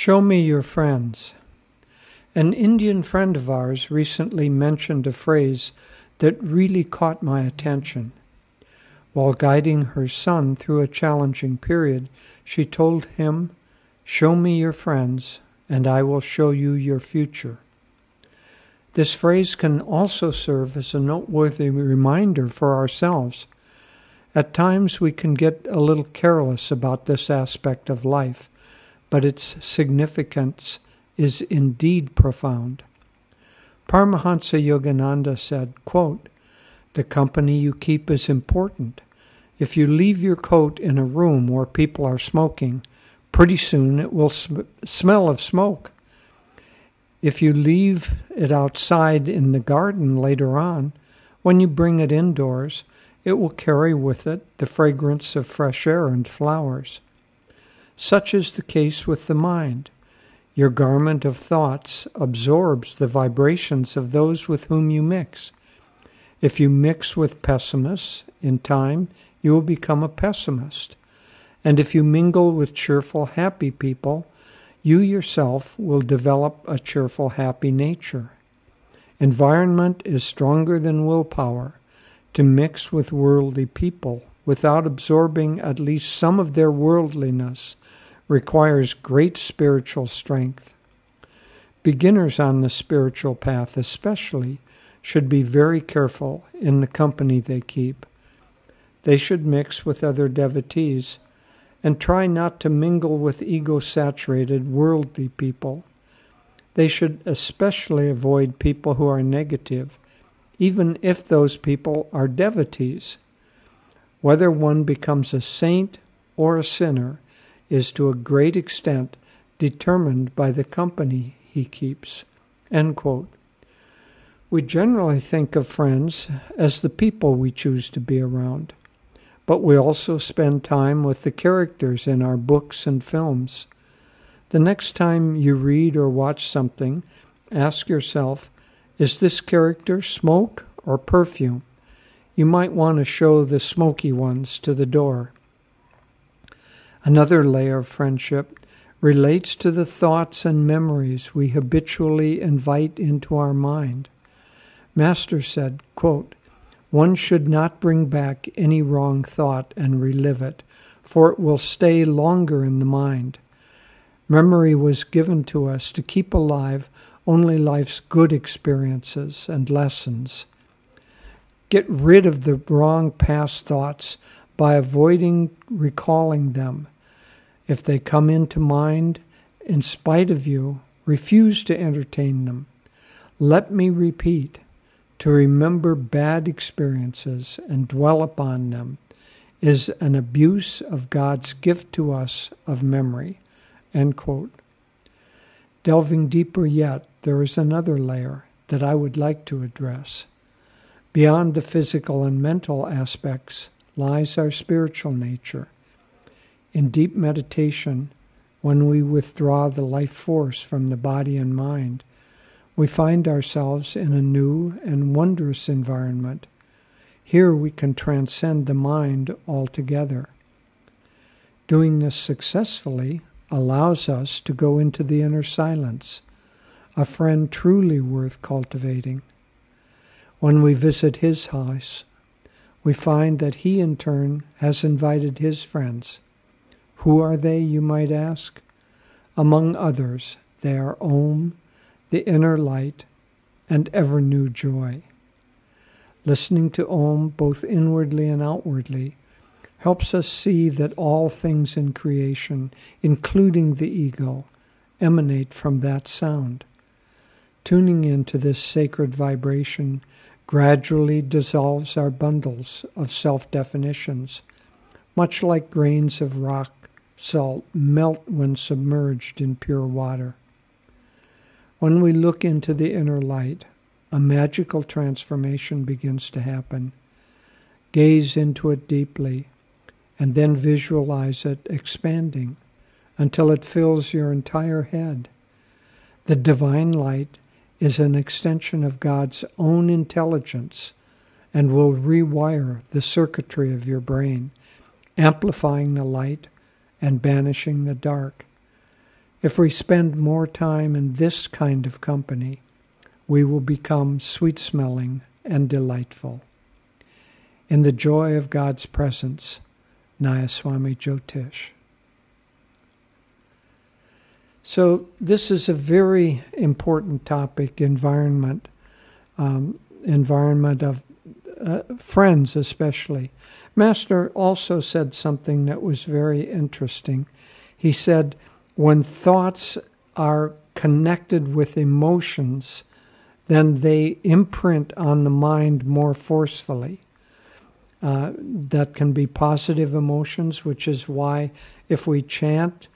Show me your friends. An Indian friend of ours recently mentioned a phrase that really caught my attention. While guiding her son through a challenging period, she told him, Show me your friends, and I will show you your future. This phrase can also serve as a noteworthy reminder for ourselves. At times we can get a little careless about this aspect of life, but its significance is indeed profound. Paramhansa Yogananda said, quote, The company you keep is important. If you leave your coat in a room where people are smoking, pretty soon it will sm- smell of smoke. If you leave it outside in the garden later on, when you bring it indoors, it will carry with it the fragrance of fresh air and flowers. Such is the case with the mind. Your garment of thoughts absorbs the vibrations of those with whom you mix. If you mix with pessimists, in time you will become a pessimist. And if you mingle with cheerful, happy people, you yourself will develop a cheerful, happy nature. Environment is stronger than willpower. To mix with worldly people without absorbing at least some of their worldliness requires great spiritual strength. Beginners on the spiritual path, especially, should be very careful in the company they keep. They should mix with other devotees and try not to mingle with ego saturated worldly people. They should especially avoid people who are negative, even if those people are devotees. Whether one becomes a saint or a sinner is to a great extent determined by the company he keeps. We generally think of friends as the people we choose to be around but we also spend time with the characters in our books and films. The next time you read or watch something, ask yourself is this character smoke or perfume? You might want to show the smoky ones to the door. Another layer of friendship relates to the thoughts and memories we habitually invite into our mind. Master said, quote, one should not bring back any wrong thought and relive it, for it will stay longer in the mind. Memory was given to us to keep alive only life's good experiences and lessons. Get rid of the wrong past thoughts by avoiding recalling them. If they come into mind, in spite of you, refuse to entertain them. Let me repeat to remember bad experiences and dwell upon them is an abuse of God's gift to us of memory. Delving deeper yet, there is another layer that I would like to address. Beyond the physical and mental aspects lies our spiritual nature. In deep meditation, when we withdraw the life force from the body and mind, we find ourselves in a new and wondrous environment. Here we can transcend the mind altogether. Doing this successfully allows us to go into the inner silence, a friend truly worth cultivating. When we visit his house, we find that he in turn has invited his friends. Who are they, you might ask? Among others, they are Om, the inner light, and ever new joy. Listening to Om both inwardly and outwardly helps us see that all things in creation, including the ego, emanate from that sound. Tuning into this sacred vibration gradually dissolves our bundles of self definitions, much like grains of rock salt melt when submerged in pure water. When we look into the inner light, a magical transformation begins to happen. Gaze into it deeply and then visualize it expanding until it fills your entire head. The divine light is an extension of God's own intelligence and will rewire the circuitry of your brain, amplifying the light and banishing the dark. If we spend more time in this kind of company, we will become sweet smelling and delightful. In the joy of God's presence, Nayaswami Jyotish. So, this is a very important topic environment, um, environment of uh, friends, especially. Master also said something that was very interesting. He said, when thoughts are connected with emotions, then they imprint on the mind more forcefully. Uh, that can be positive emotions, which is why if we chant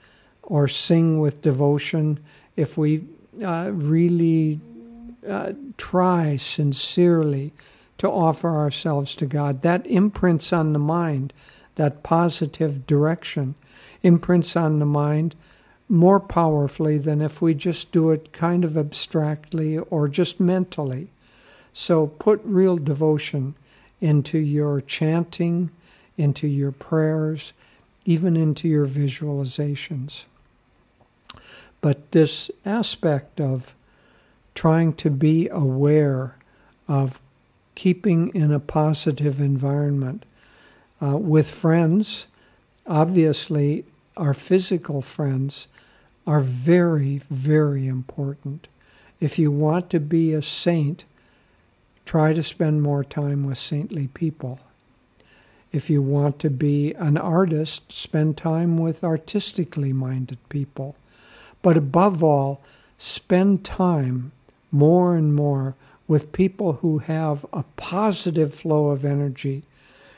or sing with devotion, if we uh, really uh, try sincerely to offer ourselves to God, that imprints on the mind, that positive direction imprints on the mind more powerfully than if we just do it kind of abstractly or just mentally. So put real devotion into your chanting, into your prayers, even into your visualizations. But this aspect of trying to be aware of keeping in a positive environment uh, with friends, obviously, our physical friends are very, very important. If you want to be a saint, try to spend more time with saintly people. If you want to be an artist, spend time with artistically minded people. But above all, spend time more and more with people who have a positive flow of energy,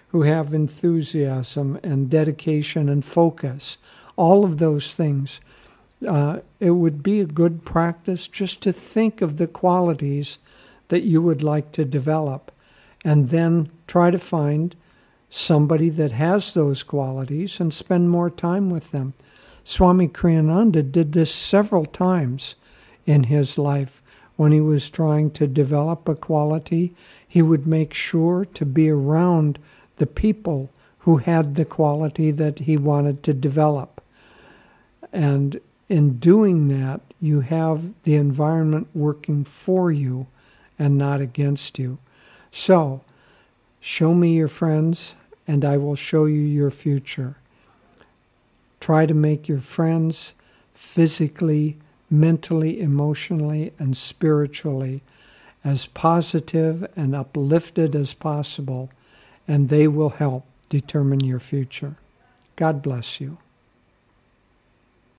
who have enthusiasm and dedication and focus, all of those things uh, it would be a good practice just to think of the qualities that you would like to develop and then try to find somebody that has those qualities and spend more time with them. Swami Kriyananda did this several times in his life. When he was trying to develop a quality, he would make sure to be around the people who had the quality that he wanted to develop. And in doing that, you have the environment working for you and not against you. So, show me your friends, and I will show you your future. Try to make your friends physically, mentally, emotionally, and spiritually as positive and uplifted as possible, and they will help determine your future. God bless you.